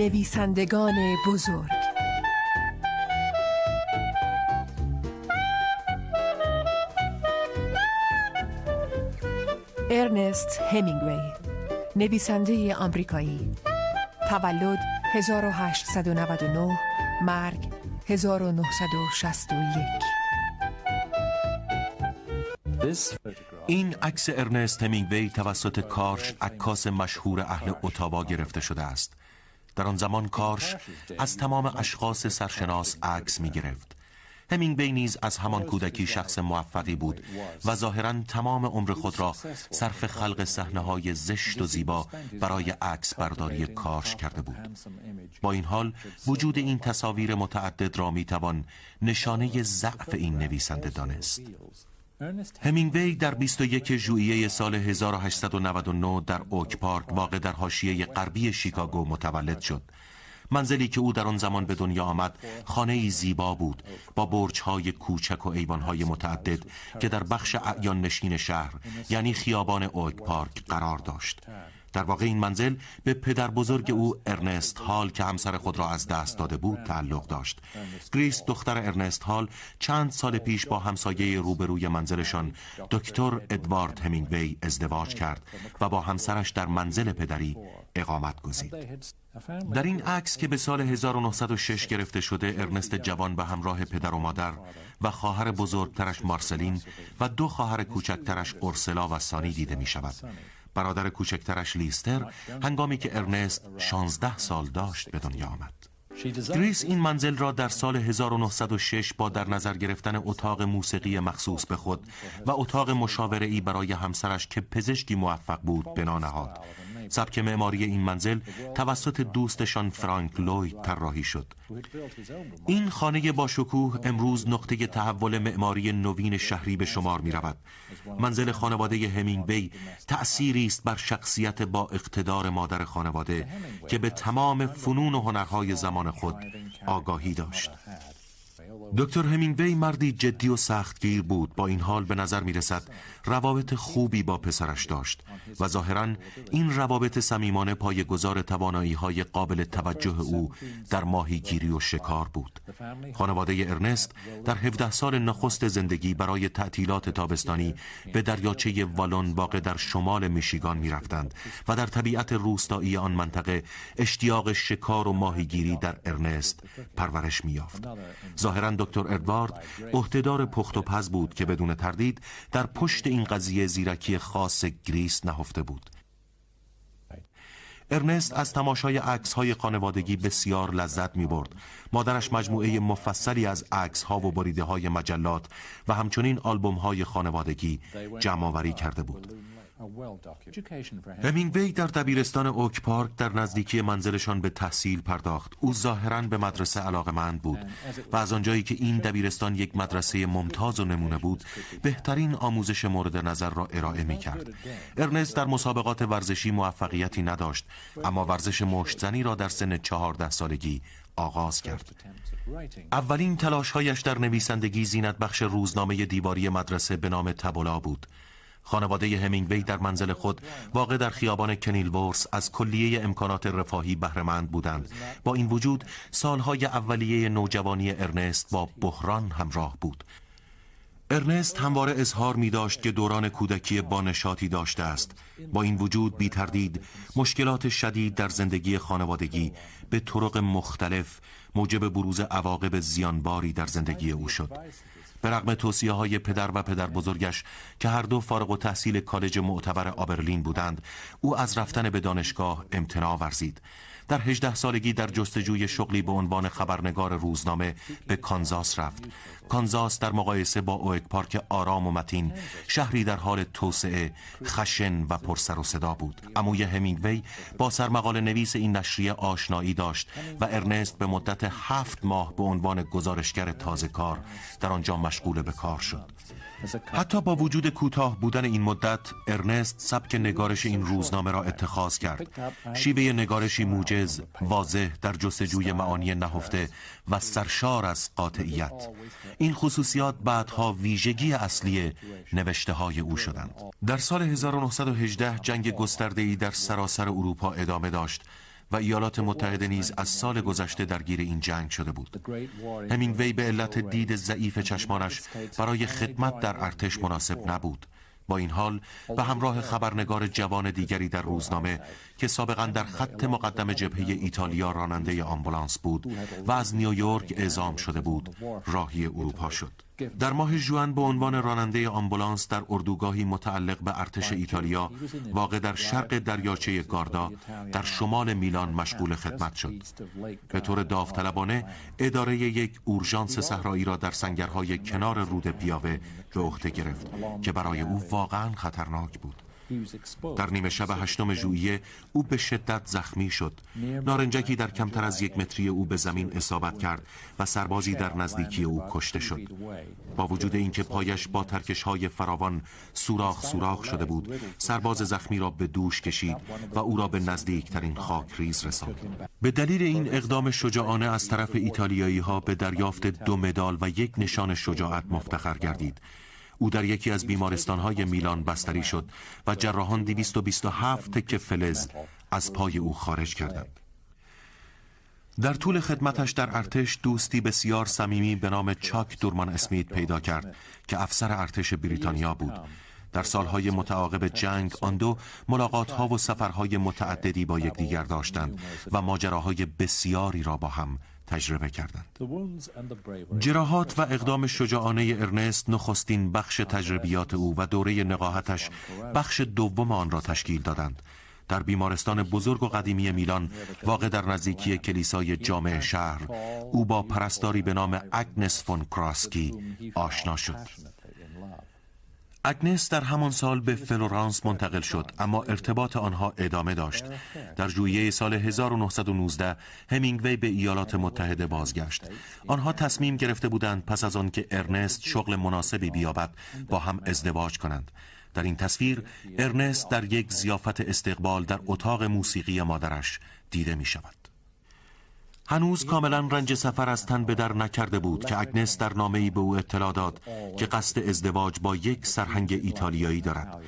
نویسندگان بزرگ. ارنست همینگوی نویسنده آمریکایی. تولد 1899 مرگ 1961 این عکس ارنست همینگوی توسط کارش عکاس مشهور اهل اتاوا گرفته شده است. در آن زمان کارش از تمام اشخاص سرشناس عکس می گرفت همینگوی نیز از همان کودکی شخص موفقی بود و ظاهرا تمام عمر خود را صرف خلق صحنه های زشت و زیبا برای عکس برداری کارش کرده بود. با این حال وجود این تصاویر متعدد را می‌توان نشانه ضعف این نویسنده دانست. همینگوی در 21 ژوئیه سال 1899 در اوک پارک واقع در حاشیه غربی شیکاگو متولد شد. منزلی که او در آن زمان به دنیا آمد خانه زیبا بود با برج های کوچک و ایوان های متعدد که در بخش اعیان نشین شهر یعنی خیابان اوک پارک قرار داشت. در واقع این منزل به پدر بزرگ او ارنست هال که همسر خود را از دست داده بود تعلق داشت. گریس دختر ارنست هال چند سال پیش با همسایه روبروی منزلشان دکتر ادوارد همینگوی ازدواج کرد و با همسرش در منزل پدری اقامت گزید. در این عکس که به سال 1906 گرفته شده ارنست جوان به همراه پدر و مادر و خواهر بزرگترش مارسلین و دو خواهر کوچکترش اورسلا و سانی دیده می شود برادر کوچکترش لیستر هنگامی که ارنست 16 سال داشت به دنیا آمد. گریس این منزل را در سال 1906 با در نظر گرفتن اتاق موسیقی مخصوص به خود و اتاق مشاوره ای برای همسرش که پزشکی موفق بود بنا نهاد سبک معماری این منزل توسط دوستشان فرانک لوید طراحی شد. این خانه با شکوه امروز نقطه تحول معماری نوین شهری به شمار می رود منزل خانواده همینگوی تأثیری است بر شخصیت با اقتدار مادر خانواده که به تمام فنون و هنرهای زمان خود آگاهی داشت. دکتر همینگوی مردی جدی و سختگیر بود. با این حال به نظر می رسد روابط خوبی با پسرش داشت و ظاهرا این روابط صمیمانه پای گذار توانایی های قابل توجه او در ماهیگیری و شکار بود. خانواده ارنست در 17 سال نخست زندگی برای تعطیلات تابستانی به دریاچه والون واقع در شمال میشیگان می رفتند و در طبیعت روستایی آن منطقه اشتیاق شکار و ماهیگیری در ارنست پرورش می یافت ظاهرا دکتر ادوارد عهدهدار پخت و پز بود که بدون تردید در پشت این قضیه زیرکی خاص گریس نهفته بود ارنست از تماشای عکس های خانوادگی بسیار لذت می برد. مادرش مجموعه مفصلی از عکس ها و بریده های مجلات و همچنین آلبوم های خانوادگی جمع کرده بود. همینگوی در دبیرستان اوک پارک در نزدیکی منزلشان به تحصیل پرداخت. او ظاهرا به مدرسه علاقمند بود و از آنجایی که این دبیرستان یک مدرسه ممتاز و نمونه بود بهترین آموزش مورد نظر را ارائه می کرد ارنست در مسابقات ورزشی موفقیتی نداشت اما ورزش مشتزنی را در سن چهارده سالگی آغاز کرد. اولین تلاشهایش در نویسندگی زینت بخش روزنامه دیواری مدرسه به نام تبولا بود. خانواده همینگوی در منزل خود واقع در خیابان کنیلورس از کلیه امکانات رفاهی بهرهمند بودند. با این وجود سالهای اولیه نوجوانی ارنست با بحران همراه بود. ارنست همواره اظهار می داشت که دوران کودکی با نشاطی داشته است. با این وجود بی تردید مشکلات شدید در زندگی خانوادگی به طرق مختلف موجب بروز عواقب زیانباری در زندگی او شد. به رغم توصیه های پدر و پدر بزرگش که هر دو فارغ و تحصیل کالج معتبر آبرلین بودند او از رفتن به دانشگاه امتناع ورزید. در 18 سالگی در جستجوی شغلی به عنوان خبرنگار روزنامه به کانزاس رفت. کانزاس در مقایسه با اوک پارک آرام و متین شهری در حال توسعه خشن و پرسر و صدا بود. اموی همینگوی با سرمقال نویس این نشریه آشنایی داشت و ارنست به مدت هفت ماه به عنوان گزارشگر تازه کار در آنجا مشغول به کار شد. حتی با وجود کوتاه بودن این مدت ارنست سبک نگارش این روزنامه را اتخاذ کرد. شیوه نگارشی موجز واضح در جستجوی معانی نهفته و سرشار از قاطعیت. این خصوصیات بعدها ویژگی اصلی نوشته های او شدند. در سال 1918 جنگ گسترده ای در سراسر اروپا ادامه داشت. و ایالات متحده نیز از سال گذشته درگیر این جنگ شده بود. همینگوی به علت دید ضعیف چشمانش برای خدمت در ارتش مناسب نبود. با این حال به همراه خبرنگار جوان دیگری در روزنامه که سابقا در خط مقدم جبهه ایتالیا راننده آمبولانس بود و از نیویورک اعزام شده بود راهی اروپا شد. در ماه جوان به عنوان راننده آمبولانس در اردوگاهی متعلق به ارتش ایتالیا واقع در شرق دریاچه گاردا در شمال میلان مشغول خدمت شد. به طور داوطلبانه اداره یک اورژانس صحرایی را در سنگرهای کنار رود پیاوه به عهده گرفت که برای او واقعا خطرناک بود. در نیمه شب هشتم ژوئیه او به شدت زخمی شد. نارنجکی در کمتر از یک متری او به زمین اصابت کرد و سربازی در نزدیکی او کشته شد. با وجود اینکه پایش با ترکش های فراوان سوراخ سوراخ شده بود سرباز زخمی را به دوش کشید و او را به نزدیکترین خاک ریز رساند. به دلیل این اقدام شجاعانه از طرف ایتالیایی ها به دریافت دو مدال و یک نشان شجاعت مفتخر گردید. او در یکی از بیمارستانهای میلان بستری شد و جراحان 227 تک فلز از پای او خارج کردند. در طول خدمتش در ارتش دوستی بسیار صمیمی به نام چاک دورمان اسمیت پیدا کرد که افسر ارتش بریتانیا بود. در سالهای متعاقب جنگ آن دو ملاقاتها و سفرهای متعددی با یکدیگر داشتند و ماجراهای بسیاری را با هم تجربه کردند. جراحات و اقدام شجاعانه ارنست نخستین بخش تجربیات او و دوره نقاهتش بخش دوم آن را تشکیل دادند. در بیمارستان بزرگ و قدیمی میلان واقع در نزدیکی کلیسای جامع شهر او با پرستاری به نام اگنس فون کوروسکی آشنا شد. اگنس در همان سال به فلورانس منتقل شد اما ارتباط آنها ادامه داشت. در ژوئیه سال 1919 همینگوی به ایالات متحده بازگشت. آنها تصمیم گرفته بودند پس از آن که ارنست شغل مناسبی بیابد با هم ازدواج کنند. در این تصویر ارنست در یک ضیافت استقبال در اتاق موسیقی مادرش دیده می شود هنوز کاملا رنج سفر از تن به در نکرده بود که اگنس در نامه‌ای به او اطلاع داد که قصد ازدواج با یک سرهنگ ایتالیایی دارد.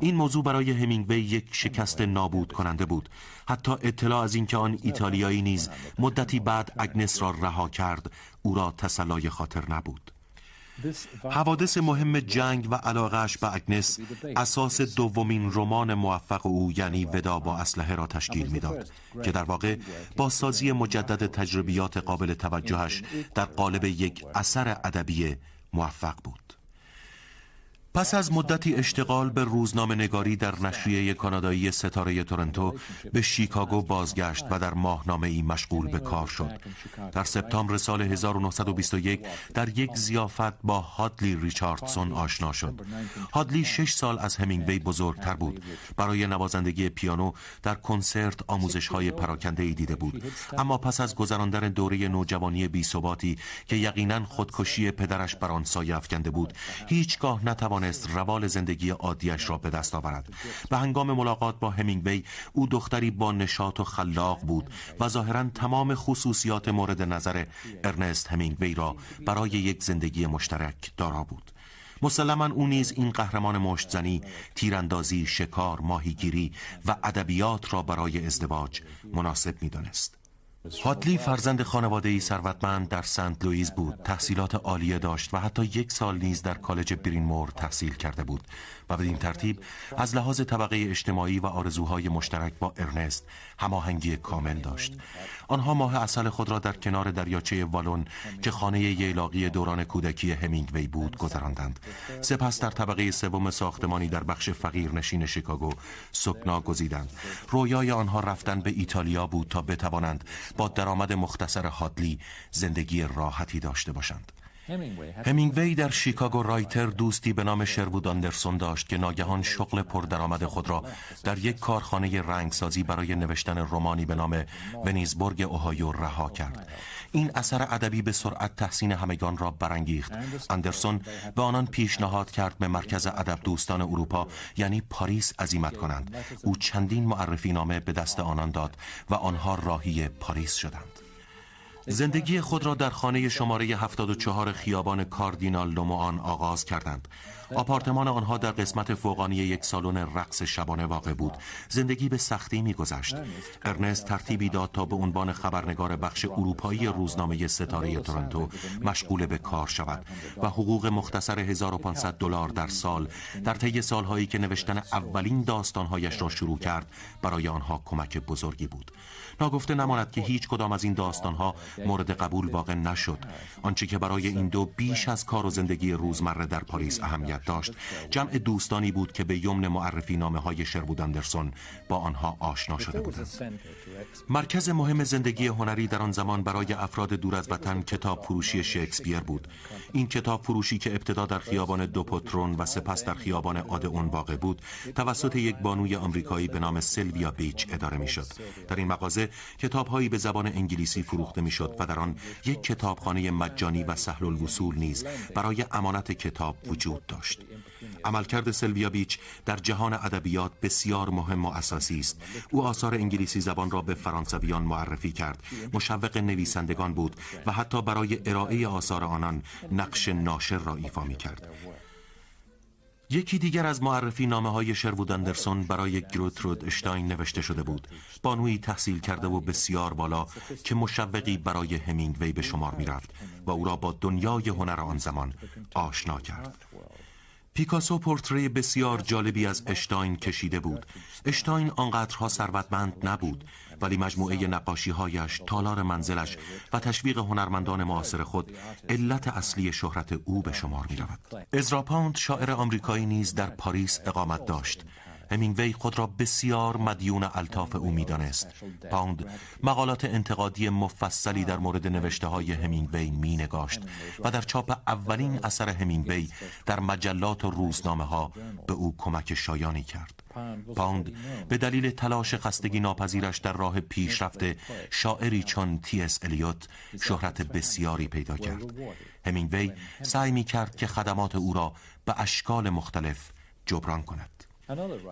این موضوع برای همینگوی یک شکست نابود کننده بود. حتی اطلاع از اینکه آن ایتالیایی نیز مدتی بعد اگنس را رها کرد او را تسلای خاطر نبود. حوادث مهم جنگ و علاقهش به اگنس اساس دومین رمان موفق او یعنی ودا با اسلحه را تشکیل می‌داد که در واقع با سازی مجدد تجربیات قابل توجهش در قالب یک اثر ادبی موفق بود. پس از مدتی اشتغال به روزنامه نگاری در نشریه کانادایی ستاره تورنتو به شیکاگو بازگشت و در ماهنامه ای مشغول به کار شد. در سپتامبر سال 1921 در یک زیافت با هادلی ریچاردسون آشنا شد. هادلی شش سال از همینگوی بزرگتر بود. برای نوازندگی پیانو در کنسرت آموزش های پراکنده ای دیده بود. اما پس از گذراندن دوره نوجوانی بی ثباتی که یقینا خودکشی پدرش بر آن سایه افکنده بود هیچگاه نتوانست توانست روال زندگی عادیش را به دست آورد. به هنگام ملاقات با همینگوی او دختری با نشاط و خلاق بود و ظاهرا تمام خصوصیات مورد نظر ارنست همینگوی را برای یک زندگی مشترک دارا بود. مسلما او نیز این قهرمان مشتزنی تیراندازی شکار ماهیگیری و ادبیات را برای ازدواج مناسب می‌دانست. هاتلی فرزند خانواده ای ثروتمند در سنت لوئیس بود. تحصیلات عالیه داشت و حتی یک سال نیز در کالج برینمور تحصیل کرده بود و بدین ترتیب از لحاظ طبقه اجتماعی و آرزوهای مشترک با ارنست هماهنگی کامل داشت. آنها ماه اصل خود را در کنار دریاچه والون که خانه ییلاقی دوران کودکی همینگوی بود گذراندند. سپس در طبقه سوم ساختمانی در بخش فقیر نشین شیکاگو سکنا گزیدند. رویای آنها رفتن به ایتالیا بود تا بتوانند با درآمد مختصر هادلی زندگی راحتی داشته باشند. همینگوی در شیکاگو رایتر دوستی به نام شروود آندرسون داشت که ناگهان شغل پردرآمد خود را در یک کارخانه رنگسازی برای نوشتن رومانی به نام واینزبورگ اوهایو رها کرد. این اثر ادبی به سرعت تحسین همگان را برانگیخت. اندرسون به آنان پیشنهاد کرد به مرکز ادب دوستان اروپا یعنی پاریس عزیمت کنند. او چندین معرفی نامه به دست آنان داد و آنها راهی پاریس شدند. زندگی خود را در خانه شماره 74 خیابان کاردینال لوموان آغاز کردند. آپارتمان آنها در قسمت فوقانی یک سالن رقص شبانه واقع بود. زندگی به سختی میگذشت. ارنست ترتیبی داد تا به عنوان خبرنگار بخش اروپایی روزنامه ستاره تورنتو مشغول به کار شود و حقوق مختصر 1500 دلار در سال در طی سالهایی که نوشتن اولین داستانهایش را شروع کرد برای آنها کمک بزرگی بود. ناگفته نماند که هیچ کدام از این داستانها مورد قبول واقع نشد. آنچه که برای این دو بیش از کار و زندگی روزمره در پاریس اهمیت داشت. جمع دوستانی بود که به یمن معرفی نامه های شربود اندرسون با آنها آشنا شده بودند. مرکز مهم زندگی هنری در آن زمان برای افراد دور از وطن کتاب فروشی شکسپیر بود. این کتاب فروشی که ابتدا در خیابان دو پترون و سپس در خیابان آدئون واقع بود توسط یک بانوی آمریکایی به نام سلویا بیچ اداره می‌شد. در این مغازه کتابهایی به زبان انگلیسی فروخته می‌شد و در آن یک کتابخانه مجانی و سهل الوصول نیز برای امانت کتاب وجود داشت. عملکرد سلویا بیچ در جهان ادبیات بسیار مهم و اساسی است. او آثار انگلیسی زبان را به فرانسویان معرفی کرد. مشوق نویسندگان بود و حتی برای ارائه آثار آنان نقش ناشر را ایفا می کرد یکی دیگر از معرفی نامه های شروود اندرسون برای گروترود اشتاین نوشته شده بود. بانوی تحصیل کرده و بسیار بالا که مشوقی برای همینگوی به شمار می رفت و او را با دنیای هنر آن زمان آشنا کرد. پیکاسو پورتری بسیار جالبی از اشتاین کشیده بود اشتاین آنقدرها ثروتمند نبود ولی مجموعه نقاشی هایش، تالار منزلش و تشویق هنرمندان معاصر خود علت اصلی شهرت او به شمار می رود. ازرا پاوند شاعر آمریکایی نیز در پاریس اقامت داشت همینگوی خود را بسیار مدیون الطاف او می‌دانست. پاوند مقالات انتقادی مفصلی در مورد نوشته های همینگوی می نگاشت و در چاپ اولین اثر همینگوی در مجلات و روزنامه ها به او کمک شایانی کرد. پاوند به دلیل تلاش خستگی ناپذیرش در راه پیشرفت شاعری چون تی اس الیوت شهرت بسیاری پیدا کرد. همینگوی سعی می کرد که خدمات او را به اشکال مختلف جبران کند.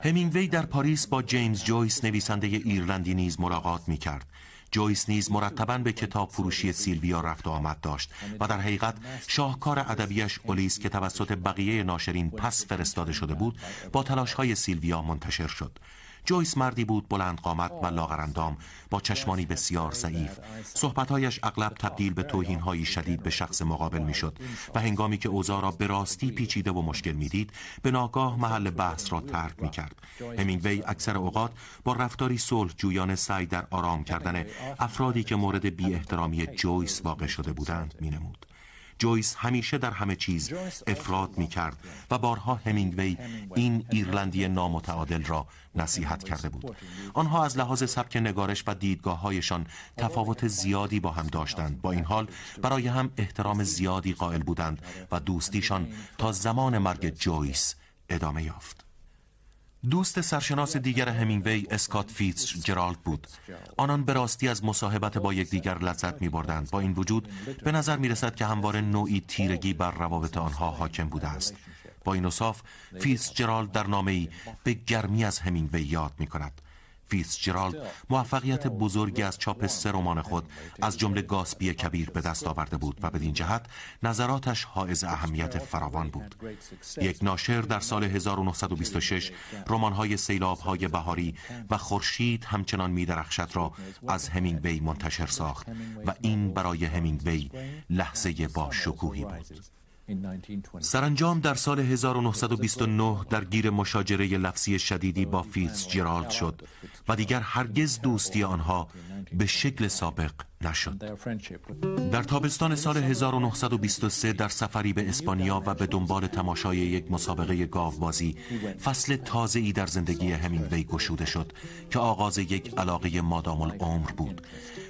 همینگوی در پاریس با جیمز جویس نویسنده ایرلندی نیز ملاقات می کرد جویس نیز مرتبا به کتاب فروشی سیلویا رفت و آمد داشت و در حقیقت شاهکار ادبیش اولیس که توسط بقیه ناشرین پس فرستاده شده بود با تلاش های سیلویا منتشر شد. جویس مردی بود بلند قامت و لاغرندام. با چشمانی بسیار ضعیف. صحبتهایش اغلب تبدیل به توهینهایی شدید به شخص مقابل می‌شد و هنگامی که اوضاع را به راستی پیچیده و مشکل می‌دید به ناگاه محل بحث را ترک می‌کرد. همینگوی اکثر اوقات با رفتاری صلح جویان سعی در آرام کردن افرادی که مورد بی احترامی جویس واقع شده بودند مینمود. جویس همیشه در همه چیز افراد می کرد و بارها همینگوی این ایرلندی نامتعادل را نصیحت کرده بود. آنها از لحاظ سبک نگارش و دیدگاه هایشان تفاوت زیادی با هم داشتند. با این حال برای هم احترام زیادی قائل بودند و دوستیشان تا زمان مرگ جویس ادامه یافت. دوست سرشناس دیگر همینگوی اسکات فیتز جرالد بود. آنان به راستی از مصاحبت با یکدیگر لذت می بردند با این وجود به نظر می رسد که همواره نوعی تیرگی بر روابط آنها حاکم بوده است. با این اوصاف فیتز جرالد در نامه ای به گرمی از همینگوی یاد می کند جرالد موفقیت بزرگی از چاپ سه رمان خود از جمله گاسبی کبیر به دست آورده بود و بدین جهت نظراتش حائز اهمیت فراوان بود. یک ناشر در سال 1926 رمان‌های سیلاب‌های بهاری و خورشید همچنان میدرخشد را از همینگوی منتشر ساخت و این برای همینگوی لحظه با شکوهی بود. سرانجام در سال 1929 در گیر مشاجره لفظی شدیدی با فیتز جرالد شد و دیگر هرگز دوستی آنها به شکل سابق نشد. در تابستان سال 1923 در سفری به اسپانیا و به دنبال تماشای یک مسابقه گاوبازی فصل تازه ای در زندگی همینگوی گشوده شد که آغاز یک علاقه مادام العمر بود.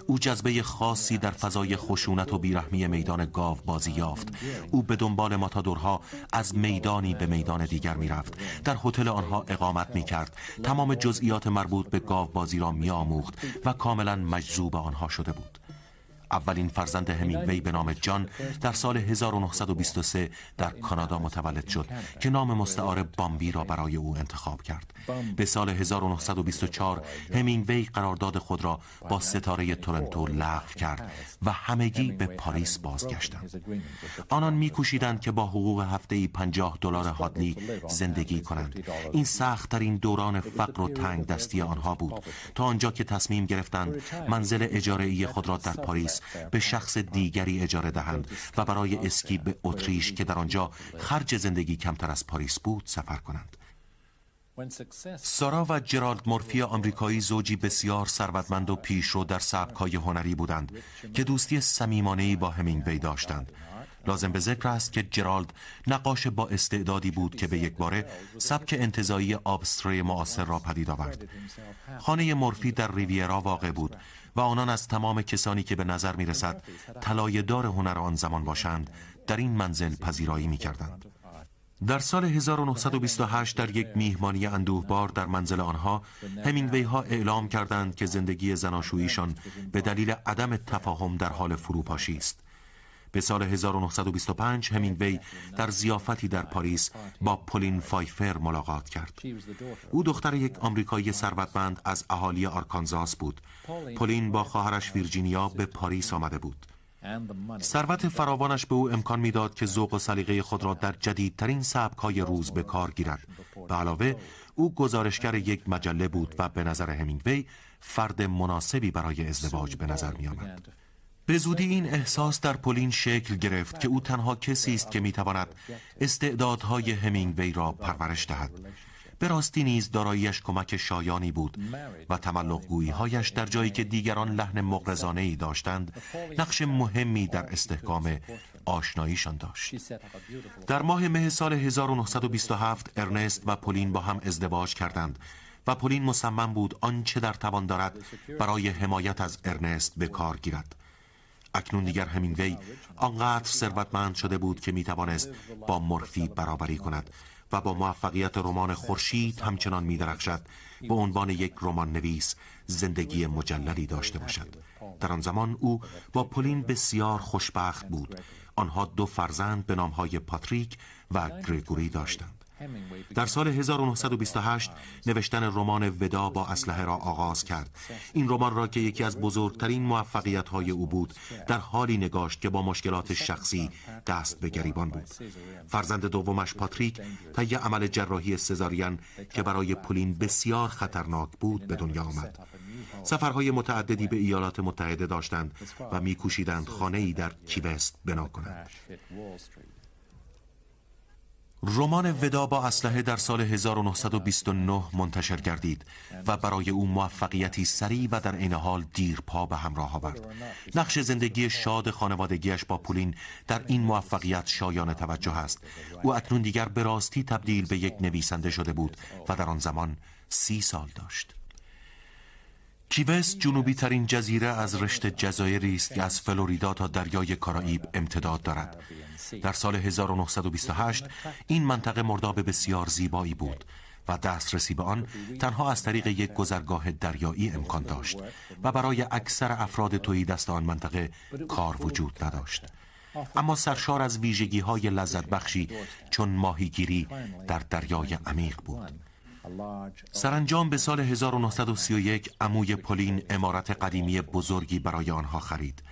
او جذبه خاصی در فضای خشونت و بیرحمی میدان گاو بازی یافت. او به دنبال ماتادورها از میدانی به میدان دیگر می‌رفت. در هتل آنها اقامت می کرد تمام جزئیات مربوط به گاو بازی را می آموخت و کاملا مجذوب آنها شده بود. اولین فرزند همینگوی به نام جان در سال 1923 در کانادا متولد شد که نام مستعار بامبی را برای او انتخاب کرد. به سال 1924 همینگوی قرارداد خود را با ستاره تورنتو لغو کرد و همگی به پاریس بازگشتند. آنان میکوشیدند که با حقوق هفته 50 دلار هادلی زندگی کنند. این سخت ترین دوران فقر و تنگ دستی آنها بود. تا آنجا که تصمیم گرفتند منزل اجاره خود را در پاریس به شخص دیگری اجاره دهند و برای اسکی به اتریش که در آنجا خرج زندگی کمتر از پاریس بود سفر کنند. سارا و جرالد مورفی آمریکایی زوجی بسیار ثروتمند و پیشرو در سبکای هنری بودند که دوستی صمیمانه‌ای با همینگوی داشتند. لازم به ذکر است که جرالد نقاش با استعدادی بود که به یک باره سبک انتظایی آبستری معاصر را پدید آورد خانه مورفی در ریویرا واقع بود و آنان از تمام کسانی که به نظر می رسد دار هنر آن زمان باشند در این منزل پذیرایی می کردند. در سال 1928 در یک میهمانی اندوهبار در منزل آنها همینگوی ها اعلام کردند که زندگی زناشوییشان به دلیل عدم تفاهم در حال فروپاشی است به سال 1925 همینگوی در ضیافتی در پاریس با پولین فایفر ملاقات کرد. او دختر یک آمریکایی ثروتمند از اهالی آرکانزاس بود. پولین با خواهرش ویرجینیا به پاریس آمده بود. ثروت فراوانش به او امکان می‌داد که ذوق و سلیقه خود را در جدیدترین سبک‌های روز به کار گیرد. به علاوه او گزارشگر یک مجله بود و به نظر همینگوی فرد مناسبی برای ازدواج به نظر می آمد. به زودی این احساس در پولین شکل گرفت که او تنها کسی است که می‌تواند استعدادهای همینگوی را پرورش دهد. به راستی نیز داراییش کمک شایانی بود و تملق هایش در جایی که دیگران لحن مغرضانه ای داشتند نقش مهمی در استحکام آشناییشان داشت. در ماه مه سال 1927 ارنست و پولین با هم ازدواج کردند و پولین مصمم بود آنچه در توان دارد برای حمایت از ارنست به کار گیرد. اکنون دیگر همینگوی آنقدر ثروتمند شده بود که می‌توانست با مورفی برابری کند و با موفقیت رمان خورشید همچنان میدرخشد. به عنوان یک رمان نویس زندگی مجللی داشته باشد. در آن زمان او با پولین بسیار خوشبخت بود. آنها دو فرزند به نامهای پاتریک و گریگوری داشتند. در سال 1928 نوشتن رمان ودا با اسلحه را آغاز کرد. این رمان را که یکی از بزرگترین موفقیت های او بود در حالی نگاشت که با مشکلات شخصی دست به گریبان بود. فرزند دومش پاتریک طی عمل جراحی سزارین که برای پولین بسیار خطرناک بود به دنیا آمد. سفرهای متعددی به ایالات متحده داشتند و میکوشیدند خانه ای در کیوست بنا کنند. رمان ودا با اسلحه در سال 1929 منتشر گردید و برای او موفقیتی سریع و در عین حال دیرپا به همراه آورد. نقش زندگی شاد خانوادگیش با پولین در این موفقیت شایان توجه است. او اکنون دیگر به راستی تبدیل به یک نویسنده شده بود و در آن زمان سی سال داشت. کیوس جنوبی ترین جزیره از رشته جزایری است که از فلوریدا تا دریای کارائیب امتداد دارد. در سال 1928 این منطقه مرداب بسیار زیبایی بود و دسترسی به آن تنها از طریق یک گذرگاه دریایی امکان داشت و برای اکثر افراد توی دست آن منطقه کار وجود نداشت. اما سرشار از ویژگی های لذت بخشی چون ماهیگیری در دریای عمیق بود. سرانجام به سال 1931 عموی پولین امارت قدیمی بزرگی برای آنها خرید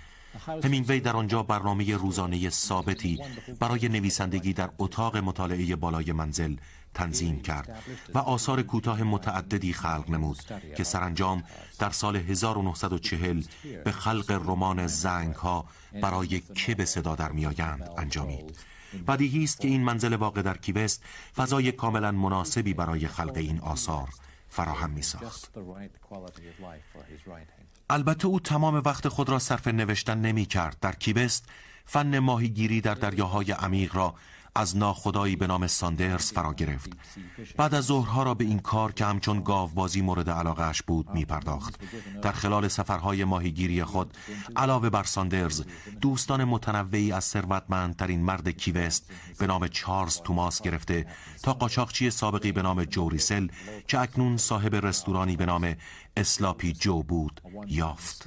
همینگوی در آنجا برنامه روزانه ثابتی برای نویسندگی در اتاق مطالعه بالای منزل تنظیم کرد و آثار کوتاه متعددی خلق نمود که سرانجام در سال 1940 به خلق رمان زنگ ها برای که به صدا در میآیند انجامید بدیهی است که این منزل واقع در کیوست فضای کاملا مناسبی برای خلق این آثار. فراهم می ساخت. البته او تمام وقت خود را صرف نوشتن نمی کرد. در کیبست فن ماهیگیری در دریاهای عمیق را از ناخدایی به نام ساندرز فرا گرفت. بعد از ظهرها را به این کار که همچون گاوبازی مورد علاقهش بود می پرداخت در خلال سفرهای ماهیگیری خود علاوه بر ساندرز دوستان متنوعی از ثروتمندترین مرد کی‌وست به نام چارلز توماس گرفته تا قاچاقچی سابقی به نام جو راسل که اکنون صاحب رستورانی به نام اسلاپی جو بود یافت.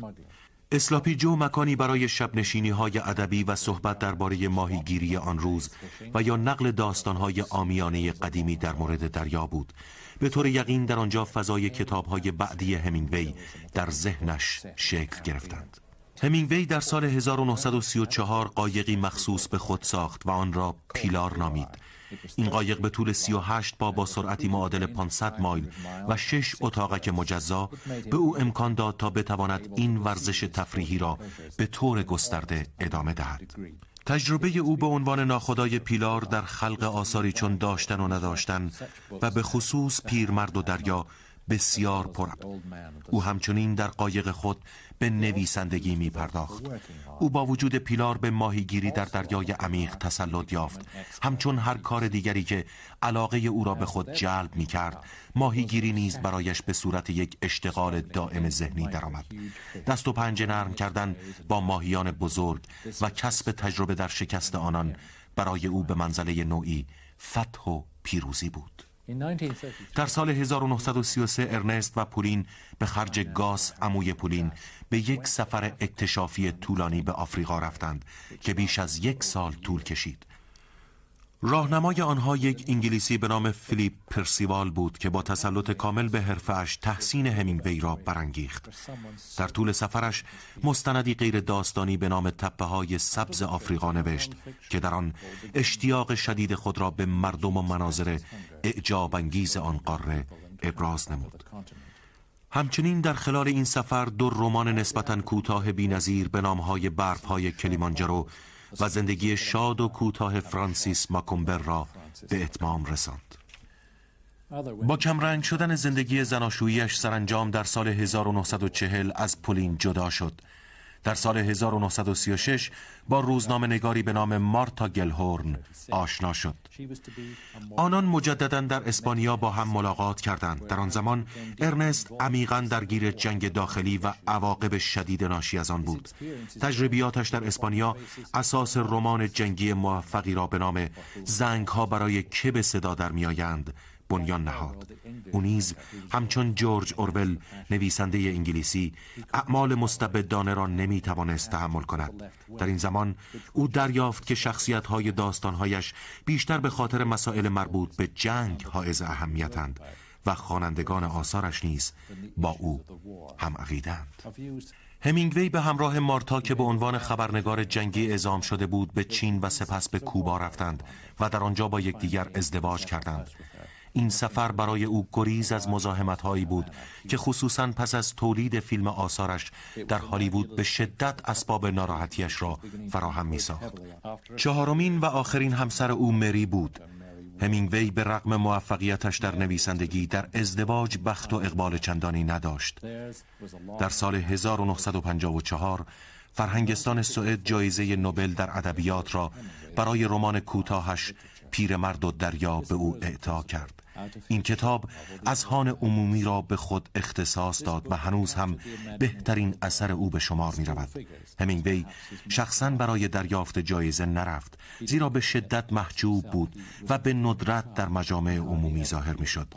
اسلاپی جو مکانی برای شب های ادبی و صحبت درباره ماهیگیری آن روز و یا نقل داستان های عامیانه قدیمی در مورد دریا بود. به طور یقین در آنجا فضای کتاب های بعدی همینگوی در ذهنش شکل گرفتند. همینگوی در سال 1934 قایقی مخصوص به خود ساخت و آن را پیلار نامید. این قایق به طول 38 با با سرعتی معادل 500 مایل و 6 اتاقک مجزا به او امکان داد تا بتواند این ورزش تفریحی را به طور گسترده ادامه دهد. تجربه او به عنوان ناخدای پیلار در خلق آثاری چون داشتن و نداشتن و به خصوص پیرمرد و دریا بسیار پر او همچنین در قایق خود به نویسندگی می پرداخت او با وجود پیلار به ماهیگیری در دریای عمیق تسلط یافت. همچون هر کار دیگری که علاقه او را به خود جلب می کرد ماهیگیری نیز برایش به صورت یک اشتغال دائم ذهنی درآمد. دست و پنجه نرم کردن با ماهیان بزرگ و کسب تجربه در شکست آنان برای او به منزله نوعی فتح و پیروزی بود. در سال 1933 ارنست و پولین به خرج گاس عموی پولین به یک سفر اکتشافی طولانی به آفریقا رفتند که بیش از یک سال طول کشید. راهنمای آنها یک انگلیسی به نام فیلیپ پرسیوال بود که با تسلط کامل به حرفش تحسین همینگوی را برانگیخت. در طول سفرش مستندی غیر داستانی به نام تپه های سبز آفریقا نوشت که در آن اشتیاق شدید خود را به مردم و مناظر اعجاب انگیز آن قاره ابراز نمود. همچنین در خلال این سفر دو رمان نسبتا کوتاه بی‌نظیر به نامهای برفهای کلیمانجارو و زندگی شاد و کوتاه فرانسیس ماکومبر را به اتمام رساند. با کمرنگ شدن زندگی زناشوییش سرانجام در سال 1940 از پولین جدا شد در سال 1936 با روزنامه نگاری به نام مارتا گلهورن آشنا شد. آنان مجددا در اسپانیا با هم ملاقات کردند. در آن زمان ارنست عمیقا درگیر جنگ داخلی و عواقب شدید ناشی از آن بود. تجربیاتش در اسپانیا اساس رمان جنگی موفقی را به نام زنگ ها برای که به صدا در میآیند بنیان نهاد. او نیز همچون جورج اورول نویسنده انگلیسی اعمال مستبدانه را نمی توانست تحمل کند. در این زمان او دریافت که شخصیت های داستانهایش بیشتر به خاطر مسائل مربوط به جنگ حائز اهمیتند و خوانندگان آثارش نیز با او هم عقیدند همینگوی به همراه مارتا که به عنوان خبرنگار جنگی اعزام شده بود به چین و سپس به کوبا رفتند و در آنجا با یکدیگر ازدواج کردند. این سفر برای او گریز از مزاحمت هایی بود که خصوصا پس از تولید فیلم آثارش در هالیوود به شدت اسباب ناراحتیش را فراهم می ساخت. چهارمین و آخرین همسر او مری بود همینگوی به رغم موفقیتش در نویسندگی در ازدواج بخت و اقبال چندانی نداشت در سال 1954 فرهنگستان سوئد جایزه نوبل در ادبیات را برای رمان کوتاهش پیرمرد و دریا به او اعطا کرد. این کتاب از هان عمومی را به خود اختصاص داد و هنوز هم بهترین اثر او به شمار می رود همینگوی شخصا برای دریافت جایزه نرفت زیرا به شدت محجوب بود و به ندرت در مجامع عمومی ظاهر می شد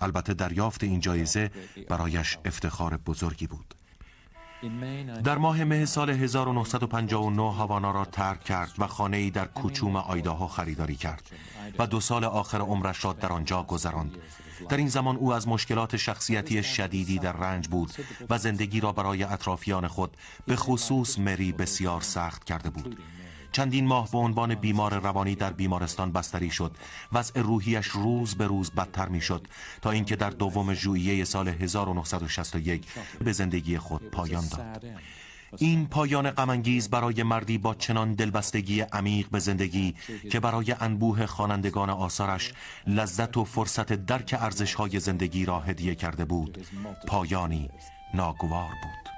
البته دریافت این جایزه برایش افتخار بزرگی بود. در ماه مه سال 1959 هاوانا را ترک کرد و خانه ای در کوچوم آیداهو خریداری کرد و دو سال آخر عمرش را در آنجا گذراند. در این زمان او از مشکلات شخصیتی شدیدی در رنج بود و زندگی را برای اطرافیان خود به خصوص مری بسیار سخت کرده بود. چندین ماه به عنوان بیمار روانی در بیمارستان بستری شد. وضع روحیش روز به روز بدتر می شد تا اینکه در دوم ژوئیه سال 1961 به زندگی خود پایان داد. این پایان غمانگیز برای مردی با چنان دلبستگی عمیق به زندگی که برای انبوه خوانندگان آثارش لذت و فرصت درک ارزش‌های زندگی را هدیه کرده بود پایانی ناگوار بود.